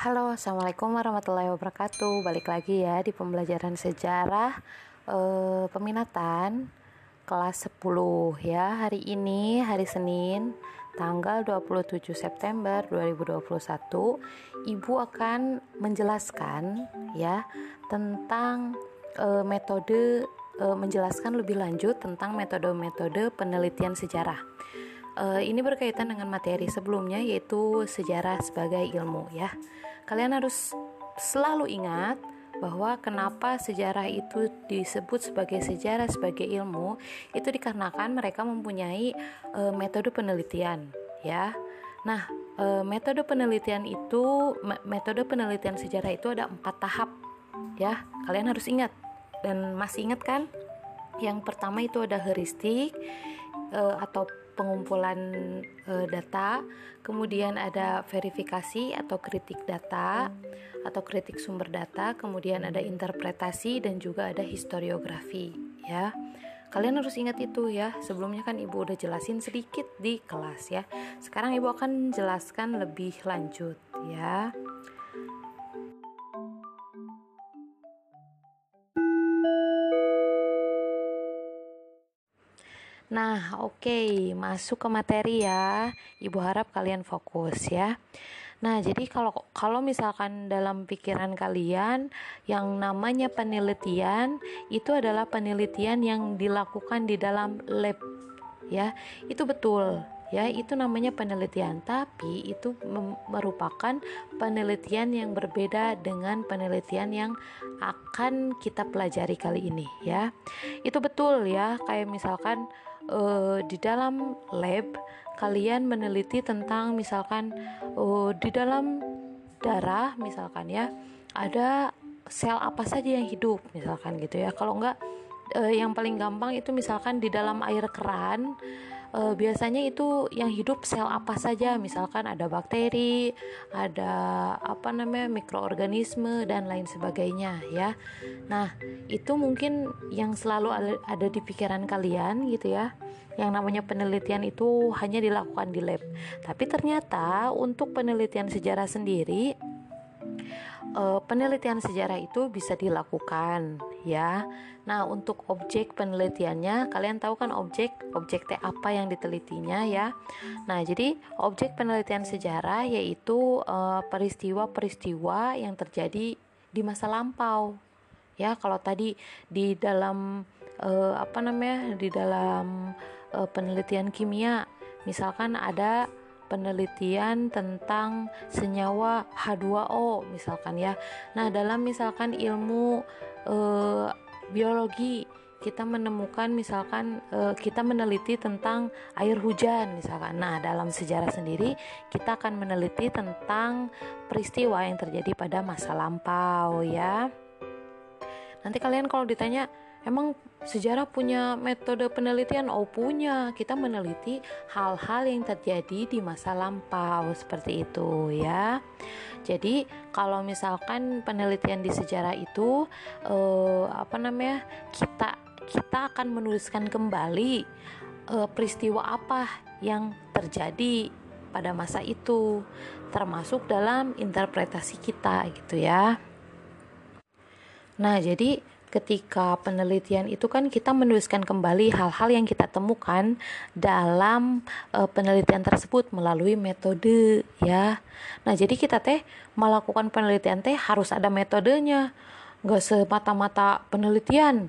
Halo, Assalamualaikum warahmatullahi wabarakatuh. Balik lagi ya di pembelajaran sejarah eh, peminatan kelas 10 ya. Hari ini hari Senin tanggal 27 September 2021, Ibu akan menjelaskan ya tentang eh, metode eh, menjelaskan lebih lanjut tentang metode-metode penelitian sejarah. Uh, ini berkaitan dengan materi sebelumnya yaitu sejarah sebagai ilmu ya. Kalian harus selalu ingat bahwa kenapa sejarah itu disebut sebagai sejarah sebagai ilmu itu dikarenakan mereka mempunyai uh, metode penelitian ya. Nah, uh, metode penelitian itu metode penelitian sejarah itu ada empat tahap ya. Kalian harus ingat dan masih ingat kan? Yang pertama itu ada heuristik uh, atau pengumpulan e, data, kemudian ada verifikasi atau kritik data atau kritik sumber data, kemudian ada interpretasi dan juga ada historiografi ya. Kalian harus ingat itu ya. Sebelumnya kan Ibu udah jelasin sedikit di kelas ya. Sekarang Ibu akan jelaskan lebih lanjut ya. Nah, oke, okay. masuk ke materi ya. Ibu harap kalian fokus ya. Nah, jadi kalau kalau misalkan dalam pikiran kalian yang namanya penelitian itu adalah penelitian yang dilakukan di dalam lab ya. Itu betul ya itu namanya penelitian tapi itu merupakan penelitian yang berbeda dengan penelitian yang akan kita pelajari kali ini ya itu betul ya kayak misalkan uh, di dalam lab kalian meneliti tentang misalkan uh, di dalam darah misalkan ya ada sel apa saja yang hidup misalkan gitu ya. Kalau enggak uh, yang paling gampang itu misalkan di dalam air keran uh, biasanya itu yang hidup sel apa saja. Misalkan ada bakteri ada apa namanya mikroorganisme dan lain sebagainya ya. Nah itu mungkin yang selalu ada, di pikiran kalian gitu ya. Yang namanya penelitian itu hanya dilakukan di lab. Tapi ternyata untuk penelitian sejarah sendiri uh, penelitian sejarah itu bisa dilakukan ya. Nah, untuk objek penelitiannya kalian tahu kan objek objek teh apa yang ditelitinya ya. Nah, jadi objek penelitian sejarah yaitu peristiwa peristiwa-peristiwa yang terjadi di masa lampau. Ya, kalau tadi di dalam uh, apa namanya? di dalam uh, penelitian kimia misalkan ada penelitian tentang senyawa H2O misalkan ya. Nah, dalam misalkan ilmu e, biologi kita menemukan misalkan e, kita meneliti tentang air hujan misalkan. Nah, dalam sejarah sendiri kita akan meneliti tentang peristiwa yang terjadi pada masa lampau ya. Nanti kalian kalau ditanya Emang sejarah punya metode penelitian? Oh punya. Kita meneliti hal-hal yang terjadi di masa lampau seperti itu ya. Jadi kalau misalkan penelitian di sejarah itu eh, apa namanya kita kita akan menuliskan kembali eh, peristiwa apa yang terjadi pada masa itu termasuk dalam interpretasi kita gitu ya. Nah, jadi ketika penelitian itu kan kita menuliskan kembali hal-hal yang kita temukan dalam e, penelitian tersebut melalui metode ya. Nah, jadi kita teh melakukan penelitian teh harus ada metodenya. Gak semata-mata penelitian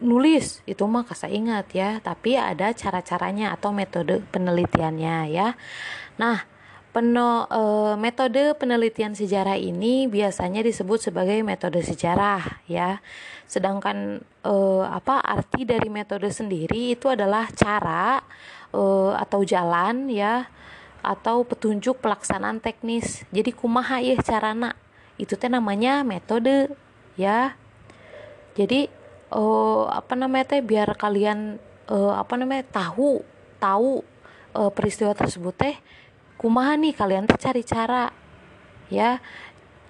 nulis itu mah kasih ingat ya, tapi ada cara-caranya atau metode penelitiannya ya. Nah, Peno, e, metode penelitian sejarah ini biasanya disebut sebagai metode sejarah ya. Sedangkan e, apa arti dari metode sendiri itu adalah cara e, atau jalan ya atau petunjuk pelaksanaan teknis. Jadi kumaha ya carana itu teh namanya metode ya. Jadi oh apa namanya teh biar kalian uh, apa namanya tahu tahu uh, peristiwa tersebut teh kumaha nih kalian tuh cari cara ya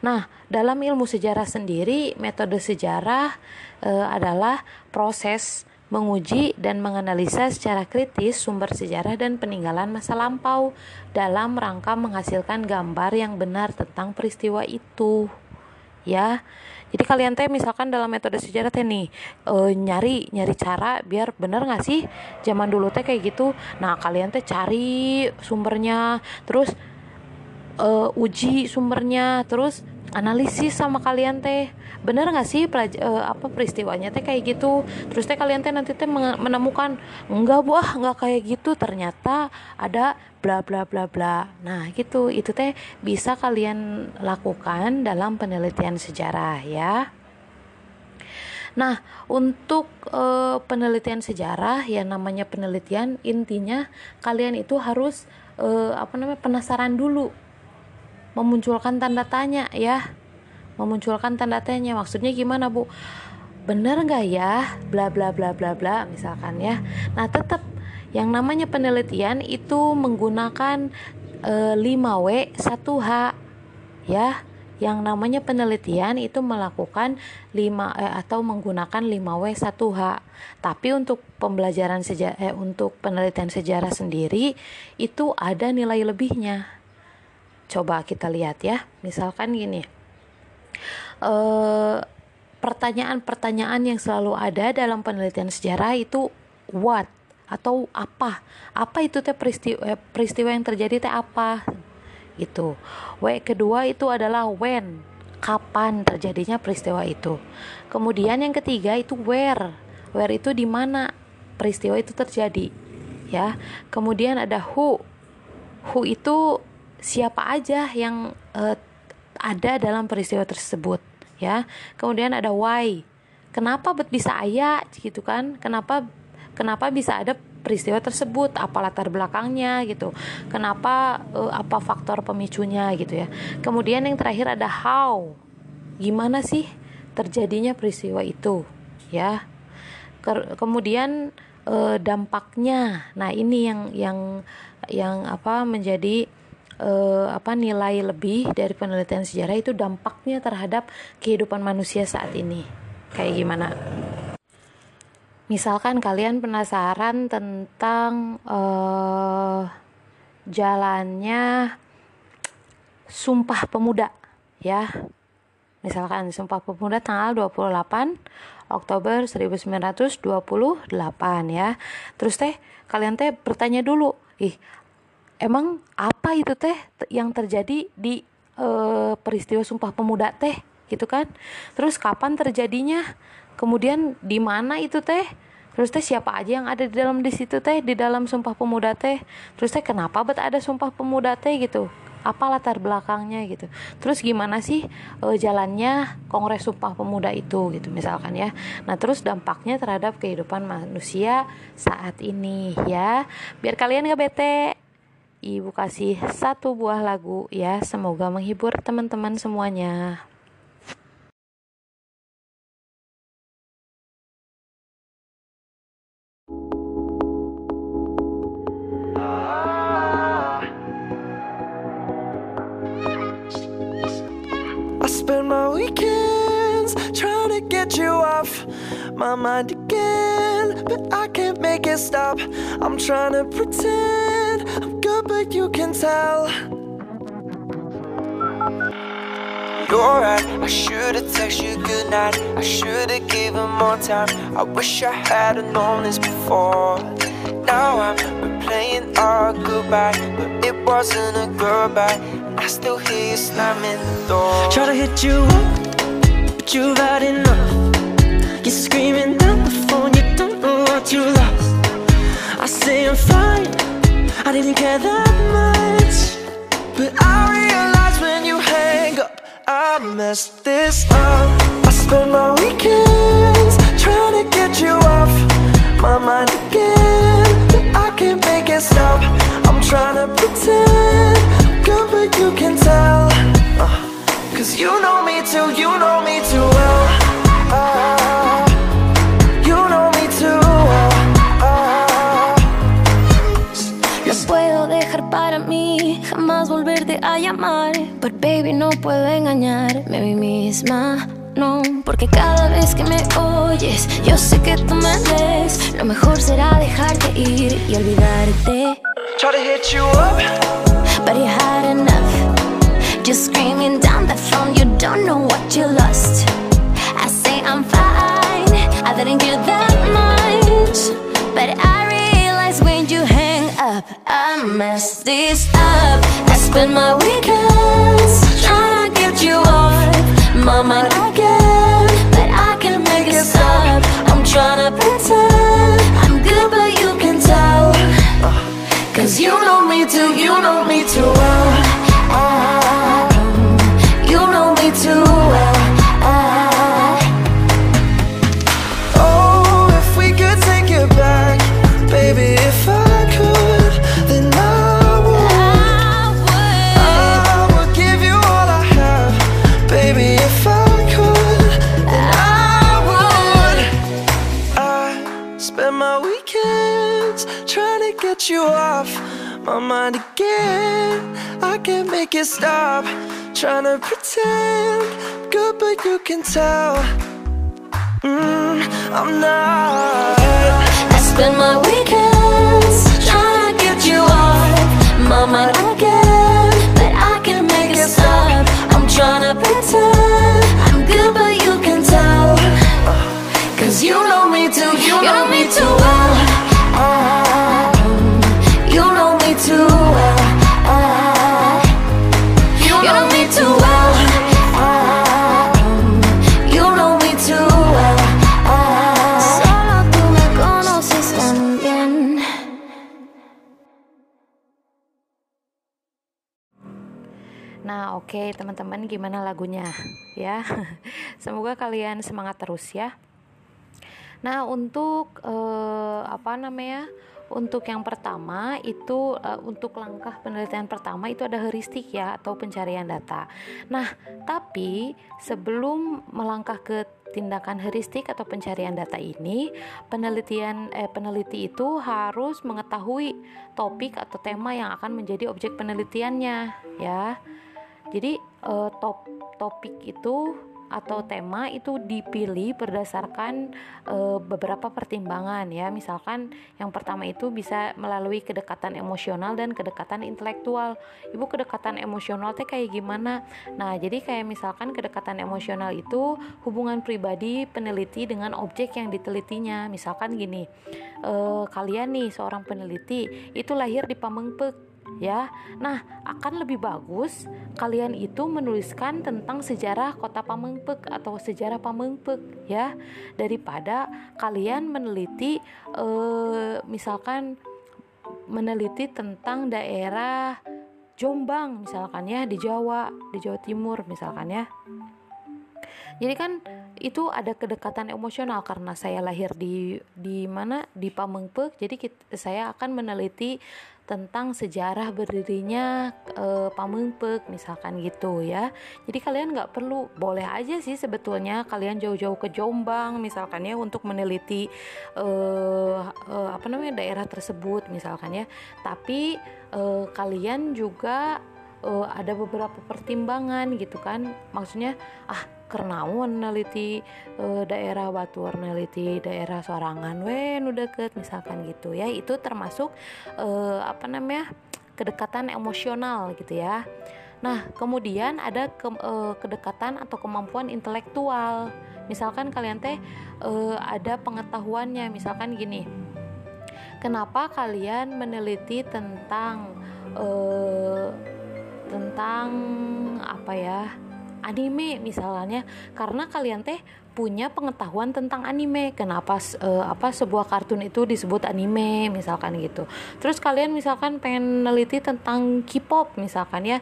nah dalam ilmu sejarah sendiri metode sejarah e, adalah proses menguji dan menganalisa secara kritis sumber sejarah dan peninggalan masa lampau dalam rangka menghasilkan gambar yang benar tentang peristiwa itu. Ya. Jadi kalian teh misalkan dalam metode sejarah teh nih e, nyari nyari cara biar bener nggak sih zaman dulu teh kayak gitu. Nah kalian teh cari sumbernya, terus e, uji sumbernya, terus analisis sama kalian teh. Bener nggak sih pelaj uh, apa peristiwanya teh kayak gitu? Terus teh kalian teh nanti teh menemukan enggak buah nggak kayak gitu. Ternyata ada bla bla bla bla. Nah gitu. Itu teh bisa kalian lakukan dalam penelitian sejarah ya. Nah, untuk e, penelitian sejarah yang namanya penelitian intinya kalian itu harus e, apa namanya penasaran dulu memunculkan tanda tanya ya. Memunculkan tanda tanya. Maksudnya gimana bu? Bener nggak ya? Bla bla bla bla bla misalkan ya. Nah tetap yang namanya penelitian itu menggunakan e, 5W 1H ya. Yang namanya penelitian itu melakukan 5 eh, atau menggunakan 5W 1H. Tapi untuk pembelajaran sejarah eh, untuk penelitian sejarah sendiri itu ada nilai lebihnya. Coba kita lihat ya. Misalkan gini. Eh pertanyaan-pertanyaan yang selalu ada dalam penelitian sejarah itu what atau apa? Apa itu teh peristiwa, eh, peristiwa yang terjadi teh apa? Itu. W kedua itu adalah when. Kapan terjadinya peristiwa itu? Kemudian yang ketiga itu where. Where itu di mana peristiwa itu terjadi? Ya. Kemudian ada who. Who itu siapa aja yang uh, ada dalam peristiwa tersebut ya. Kemudian ada why. Kenapa bet bisa ayah gitu kan? Kenapa kenapa bisa ada peristiwa tersebut? Apa latar belakangnya gitu. Kenapa uh, apa faktor pemicunya gitu ya. Kemudian yang terakhir ada how. Gimana sih terjadinya peristiwa itu ya? Ke kemudian uh, dampaknya. Nah ini yang yang yang apa menjadi eh, apa nilai lebih dari penelitian sejarah itu dampaknya terhadap kehidupan manusia saat ini. Kayak gimana? Misalkan kalian penasaran tentang eh, jalannya Sumpah Pemuda ya. Misalkan Sumpah Pemuda tanggal 28 Oktober 1928 ya. Terus teh kalian teh bertanya dulu, ih emang apa itu teh yang terjadi di e, peristiwa Sumpah Pemuda teh gitu kan? Terus kapan terjadinya? Kemudian di mana itu teh? Terus teh siapa aja yang ada di dalam di situ teh di dalam Sumpah Pemuda teh? Terus teh kenapa bet ada Sumpah Pemuda teh gitu? Apa latar belakangnya gitu? Terus gimana sih e, jalannya Kongres Sumpah Pemuda itu gitu misalkan ya? Nah terus dampaknya terhadap kehidupan manusia saat ini ya? Biar kalian gak bete Ibu kasih satu buah lagu ya, semoga menghibur teman-teman semuanya. My mind again, but I can't make it stop. I'm trying to pretend But you can tell. You're right, I should've texted you goodnight. I should've given more time. I wish I had've known this before. Now I'm replaying our goodbye, but it wasn't a goodbye. I still hear you slamming the door. Try to hit you up, but you've had enough. You're screaming down the phone, you don't know what you lost. I say I'm fine. I didn't care that much. But I realize when you hang up I messed this up. I spend my weekends Trying to get you off My mind again But I can't make it stop. I'm trying to pretend Good but you can tell. Uh, Cause you know me too, you know me too well. Uh, volverte a llamar But baby no puedo engañarme a mí misma no, porque cada vez que me oyes, yo sé que tú me ves. Lo mejor será dejarte ir y olvidarte. Try to hit you up, but you had enough. Just screaming down the phone, you don't know what you lost. I say I'm fine, I didn't care that much, but I up, I messed this up. I spend my weekends trying to get you off my mind again, but I can't make it stop. I'm trying to spend my weekends trying to get you off my mind again. I can't make it stop. Trying to pretend good, but you can tell. Mm, I'm not. I spend my weekends trying to get you off my mind again, but I can't make it stop. I'm trying to pretend Cause you know me too, you know me too well. I, you know me too well. I, you know me too well. I, you know me too well. I, solo tú me conoces tan bien. Nah, oke teman-teman gimana lagunya ya? Semoga kalian semangat terus ya. Nah, untuk eh, apa namanya? Untuk yang pertama itu eh, untuk langkah penelitian pertama itu ada heuristik ya atau pencarian data. Nah, tapi sebelum melangkah ke tindakan heuristik atau pencarian data ini, penelitian eh, peneliti itu harus mengetahui topik atau tema yang akan menjadi objek penelitiannya ya. Jadi eh, top topik itu atau tema itu dipilih berdasarkan eh, beberapa pertimbangan ya. Misalkan yang pertama itu bisa melalui kedekatan emosional dan kedekatan intelektual. Ibu kedekatan emosional teh kayak gimana? Nah, jadi kayak misalkan kedekatan emosional itu hubungan pribadi peneliti dengan objek yang ditelitinya. Misalkan gini, eh, kalian nih seorang peneliti itu lahir di Pamengpeuk ya. Nah, akan lebih bagus kalian itu menuliskan tentang sejarah kota Pamengpeuk atau sejarah Pamengpeuk ya daripada kalian meneliti eh, misalkan meneliti tentang daerah Jombang misalkan ya di Jawa, di Jawa Timur misalkan ya. Jadi kan itu ada kedekatan emosional karena saya lahir di di mana di Pamengpeuk jadi kita, saya akan meneliti tentang sejarah berdirinya e, Pamengpeuk misalkan gitu ya. Jadi kalian nggak perlu boleh aja sih sebetulnya kalian jauh-jauh ke Jombang misalkan ya untuk meneliti e, e, apa namanya daerah tersebut misalkan ya. Tapi e, kalian juga uh, ada beberapa pertimbangan gitu kan. Maksudnya ah kernaon neliti uh, daerah Batur neliti daerah Sorangan we nu deket misalkan gitu ya. Itu termasuk uh, apa namanya kedekatan emosional gitu ya. Nah kemudian ada ke, uh, kedekatan atau kemampuan intelektual. Misalkan kalian teh uh, ada pengetahuannya. Misalkan gini kenapa kalian meneliti tentang uh, tentang apa ya anime misalnya. Karena kalian teh punya pengetahuan tentang anime. Kenapa uh, apa sebuah kartun itu disebut anime misalkan gitu. Terus kalian misalkan pengen neliti tentang K-pop misalkan ya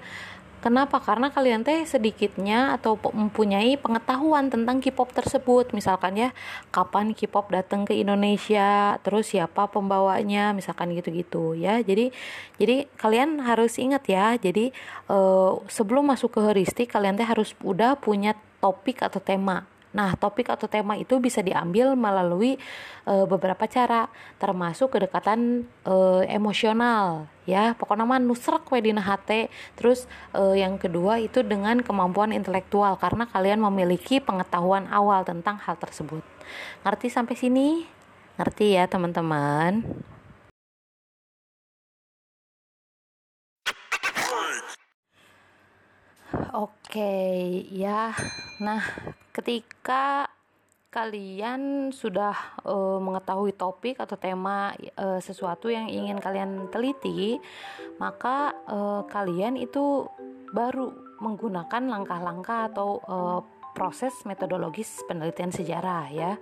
Kenapa? Karena kalian teh sedikitnya atau mempunyai pengetahuan tentang K-pop tersebut. Misalkan ya, kapan K-pop datang ke Indonesia, terus siapa pembawanya, misalkan gitu-gitu ya. Jadi jadi kalian harus ingat ya. Jadi eh, sebelum masuk ke heuristik kalian teh harus udah punya topik atau tema. Nah, topik atau tema itu bisa diambil melalui e, beberapa cara, termasuk kedekatan e, emosional, ya. Pokoknya mah nusrak we dina hate. Terus e, yang kedua itu dengan kemampuan intelektual karena kalian memiliki pengetahuan awal tentang hal tersebut. Ngerti sampai sini? Ngerti ya, teman-teman? Oke, ya. Nah, ketika kalian sudah uh, mengetahui topik atau tema uh, sesuatu yang ingin kalian teliti, maka uh, kalian itu baru menggunakan langkah-langkah atau uh, proses metodologis penelitian sejarah ya.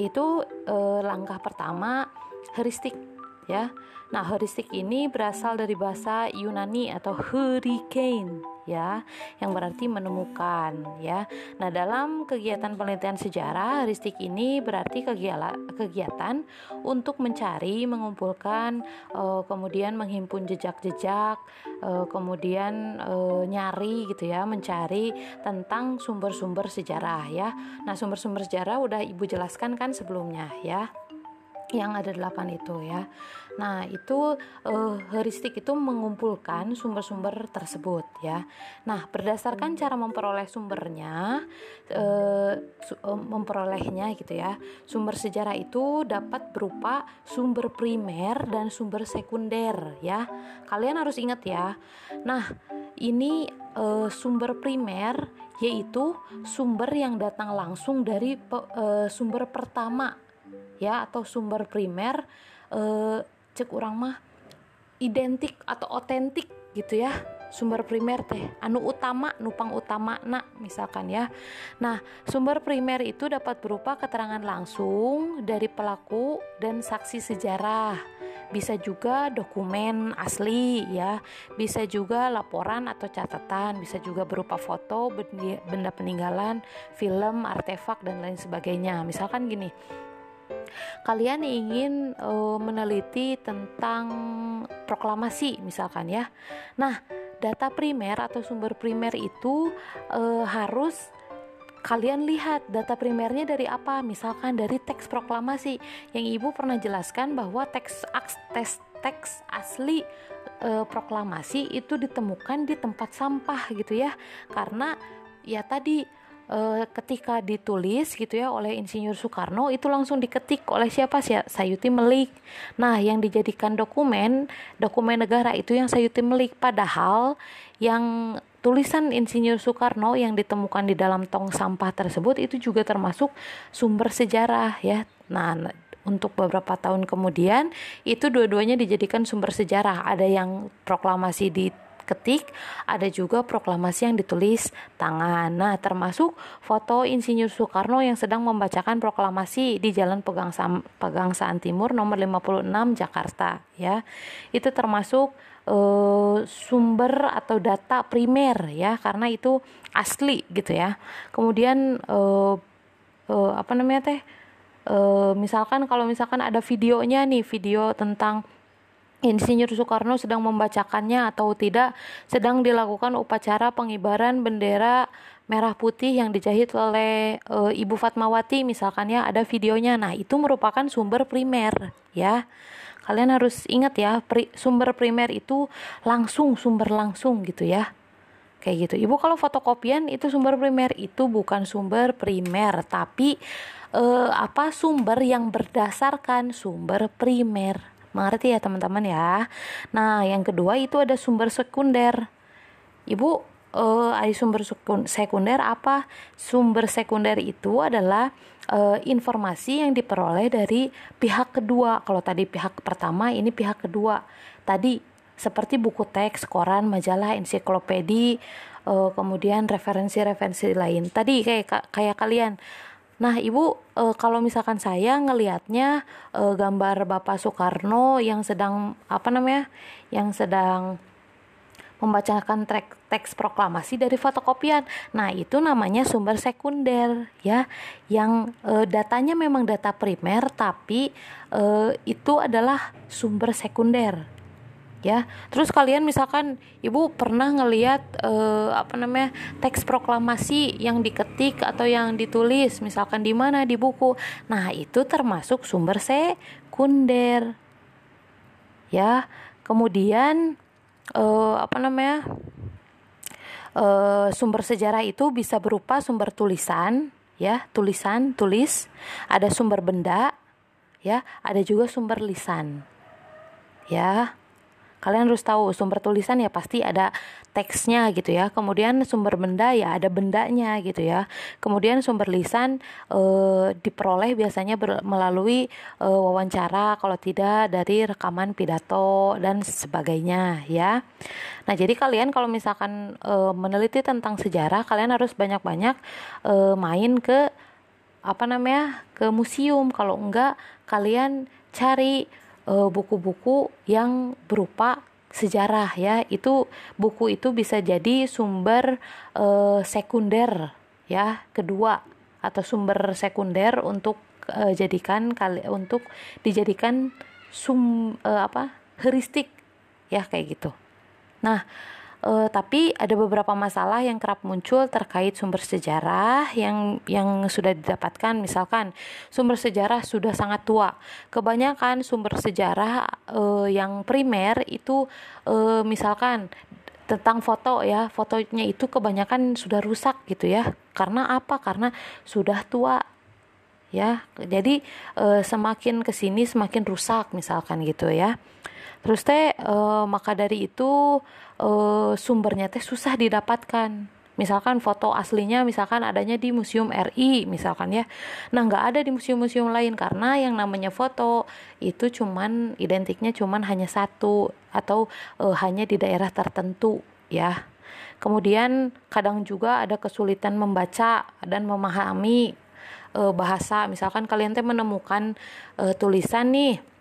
Itu uh, langkah pertama heuristik ya. Nah, heuristik ini berasal dari bahasa Yunani atau hurricane ya, yang berarti menemukan ya. Nah, dalam kegiatan penelitian sejarah, heuristik ini berarti kegiatan untuk mencari, mengumpulkan, uh, kemudian menghimpun jejak-jejak, uh, kemudian uh, nyari gitu ya, mencari tentang sumber-sumber sejarah ya. Nah, sumber-sumber sejarah udah Ibu jelaskan kan sebelumnya ya yang ada delapan itu ya. Nah, itu uh, heuristik itu mengumpulkan sumber-sumber tersebut ya. Nah, berdasarkan cara memperoleh sumbernya uh, su- uh, memperolehnya gitu ya. Sumber sejarah itu dapat berupa sumber primer dan sumber sekunder ya. Kalian harus ingat ya. Nah, ini uh, sumber primer yaitu sumber yang datang langsung dari uh, sumber pertama ya atau sumber primer eh, cek orang mah identik atau otentik gitu ya sumber primer teh. Anu utama nupang utama nak misalkan ya. Nah sumber primer itu dapat berupa keterangan langsung dari pelaku dan saksi sejarah. Bisa juga dokumen asli ya. Bisa juga laporan atau catatan. Bisa juga berupa foto benda peninggalan film artefak dan lain sebagainya. Misalkan gini kalian ingin uh, meneliti tentang proklamasi misalkan ya. Nah, data primer atau sumber primer itu uh, harus kalian lihat data primernya dari apa. Misalkan dari teks proklamasi. Yang ibu pernah jelaskan bahwa teks teks teks asli e, proklamasi itu ditemukan di tempat sampah gitu ya. Karena ya tadi e, ketika ditulis gitu ya oleh Insinyur Soekarno itu langsung diketik oleh siapa sih Sayuti Melik. Nah, yang dijadikan dokumen dokumen negara itu yang Sayuti Melik padahal yang tulisan Insinyur Soekarno yang ditemukan di dalam tong sampah tersebut itu juga termasuk sumber sejarah ya. Nah, untuk beberapa tahun kemudian itu dua-duanya dijadikan sumber sejarah. Ada yang proklamasi di ketik, ada juga proklamasi yang ditulis tangan. Nah, termasuk foto Insinyur Soekarno yang sedang membacakan proklamasi di Jalan Pegangsaan, Pegangsaan Timur nomor 56 Jakarta ya. Itu termasuk uh, sumber atau data primer ya karena itu asli gitu ya. Kemudian uh, uh, apa namanya teh? Misalkan kalau misalkan ada videonya nih, video tentang Insinyur Soekarno sedang membacakannya atau tidak sedang dilakukan upacara pengibaran bendera merah putih yang dijahit oleh e, Ibu Fatmawati misalkan ya ada videonya. Nah, itu merupakan sumber primer ya. Kalian harus ingat ya, pri, sumber primer itu langsung sumber langsung gitu ya. Kayak gitu. Ibu kalau fotokopian itu sumber primer itu bukan sumber primer tapi e, apa sumber yang berdasarkan sumber primer Mengerti ya teman-teman ya. Nah, yang kedua itu ada sumber sekunder. Ibu uh, ada sumber sekunder apa? Sumber sekunder itu adalah uh, informasi yang diperoleh dari pihak kedua. Kalau tadi pihak pertama, ini pihak kedua. Tadi seperti buku teks, koran, majalah, ensiklopedi, uh, kemudian referensi-referensi lain. Tadi kayak kayak kalian Nah, Ibu, e, kalau misalkan saya ngelihatnya e, gambar Bapak Soekarno yang sedang apa namanya? Yang sedang membacakan teks, teks proklamasi dari fotokopian. Nah, itu namanya sumber sekunder ya, yang e, datanya memang data primer tapi e, itu adalah sumber sekunder. Ya. Terus kalian misalkan ibu pernah ngeliat eh, apa namanya teks proklamasi yang diketik atau yang ditulis misalkan di mana di buku. Nah itu termasuk sumber sekunder. Ya kemudian eh, apa namanya eh, sumber sejarah itu bisa berupa sumber tulisan ya tulisan tulis. Ada sumber benda ya ada juga sumber lisan ya kalian harus tahu sumber tulisan ya pasti ada teksnya gitu ya. Kemudian sumber benda ya ada bendanya gitu ya. Kemudian sumber lisan e, diperoleh biasanya ber, melalui e, wawancara kalau tidak dari rekaman pidato dan sebagainya ya. Nah jadi kalian kalau misalkan e, meneliti tentang sejarah kalian harus banyak-banyak e, main ke apa namanya ke museum. Kalau enggak kalian cari buku-buku yang berupa sejarah ya. Itu buku itu bisa jadi sumber uh, sekunder ya kedua atau sumber sekunder untuk uh, jadikan kali untuk dijadikan sum uh, apa heuristik ya kayak gitu. Nah Uh, tapi ada beberapa masalah yang kerap muncul terkait sumber sejarah yang yang sudah didapatkan. Misalkan sumber sejarah sudah sangat tua. Kebanyakan sumber sejarah uh, yang primer itu uh, misalkan tentang foto ya, fotonya itu kebanyakan sudah rusak gitu ya. Karena apa? Karena sudah tua ya. Jadi semakin ke sini semakin rusak misalkan gitu ya. Terus teh e, maka dari itu e, sumbernya teh susah didapatkan. Misalkan foto aslinya misalkan adanya di Museum RI misalkan ya. Nah, nggak ada di museum-museum lain karena yang namanya foto itu cuman identiknya cuman hanya satu atau e, hanya di daerah tertentu ya. Kemudian kadang juga ada kesulitan membaca dan memahami e, bahasa. Misalkan kalian teh menemukan e, tulisan nih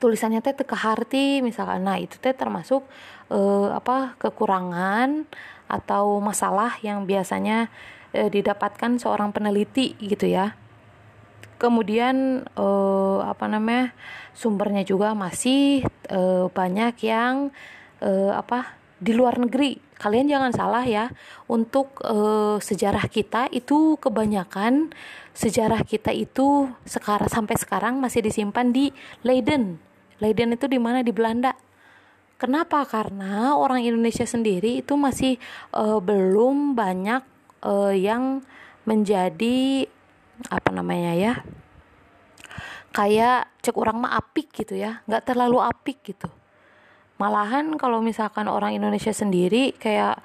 tulisannya teh teka harti misalkan. Nah itu teh termasuk eh, apa kekurangan atau masalah yang biasanya eh, didapatkan seorang peneliti gitu ya. Kemudian eh, apa namanya sumbernya juga masih eh, banyak yang eh, apa di luar negeri. Kalian jangan salah ya untuk eh, sejarah kita itu kebanyakan sejarah kita itu sekarang sampai sekarang masih disimpan di Leiden Leiden itu di mana di Belanda. Kenapa? Karena orang Indonesia sendiri itu masih uh, belum banyak uh, yang menjadi apa namanya ya kayak cek orang mah apik gitu ya nggak terlalu apik gitu malahan kalau misalkan orang Indonesia sendiri kayak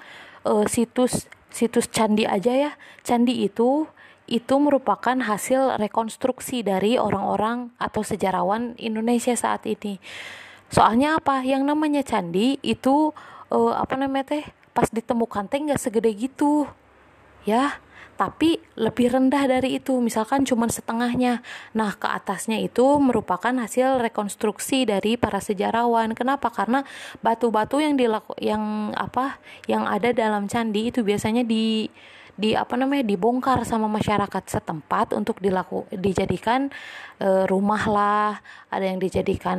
uh, situs situs candi aja ya candi itu itu merupakan hasil rekonstruksi dari orang-orang atau sejarawan Indonesia saat ini. Soalnya apa? Yang namanya candi itu uh, apa namanya teh pas ditemukan teh nggak segede gitu, ya. Tapi lebih rendah dari itu, misalkan cuma setengahnya. Nah, ke atasnya itu merupakan hasil rekonstruksi dari para sejarawan. Kenapa? Karena batu-batu yang dilaku yang apa yang ada dalam candi itu biasanya di di apa namanya dibongkar sama masyarakat setempat untuk dilaku dijadikan e, rumah lah ada yang dijadikan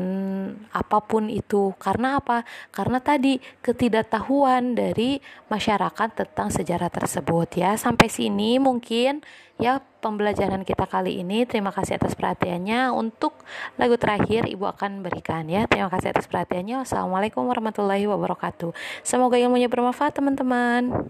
apa pun itu. Karena apa? Karena tadi ketidaktahuan dari masyarakat tentang sejarah tersebut ya. Sampai sini mungkin ya pembelajaran kita kali ini. Terima kasih atas perhatiannya. Untuk lagu terakhir ibu akan berikan ya. Terima kasih atas perhatiannya. Wassalamualaikum warahmatullahi wabarakatuh. Semoga ilmunya bermanfaat teman-teman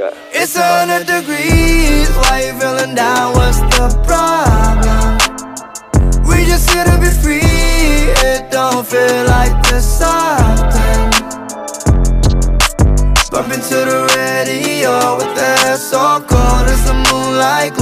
It's a hundred degrees, why you feeling down, what's the problem? We just here to be free, it don't feel like this often Bumping to the radio with the so cold as the moonlight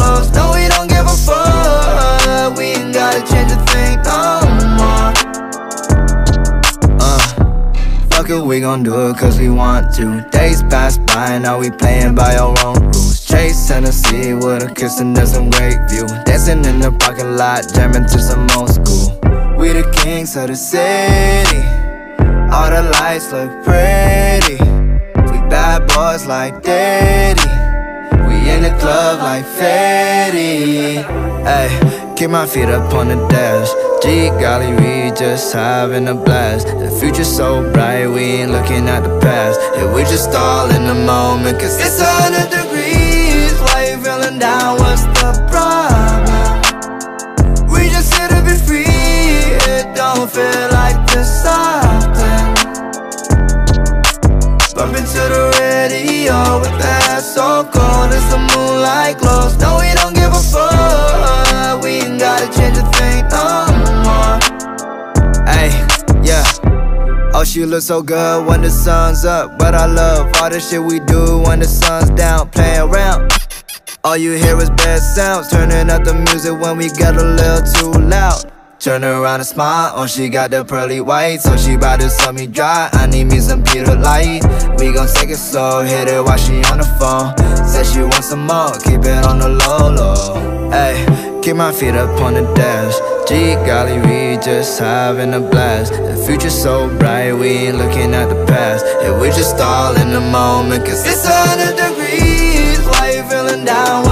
we gon' do it cause we want to Days pass by, now we playing by our own rules Chase Tennessee with a kiss and there's some great view Dancing in the parking lot, jamming to some old school We the kings of the city All the lights look pretty. We bad boys like Daddy. We in the club like Fetty. Hey, keep my feet up on the dash. G golly, we just having a blast. The future's so bright, we ain't looking at the past. Yeah, we just all in the moment, cause it's a hundred degrees. Why you feeling down? What's Oh, she look so good when the sun's up. But I love all the shit we do when the sun's down. Play around. All you hear is bad sounds. Turning up the music when we get a little too loud. Turn around and smile, oh she got the pearly white So she bout to suck me dry, I need me some Peter Light We gon' take it slow, hit it while she on the phone Said she want some more, keep it on the low low Ay, keep my feet up on the dash G golly, we just having a blast. The future's so bright, we ain't looking at the past. Yeah, we just all in the moment Cause it's a hundred degrees, why you feeling down?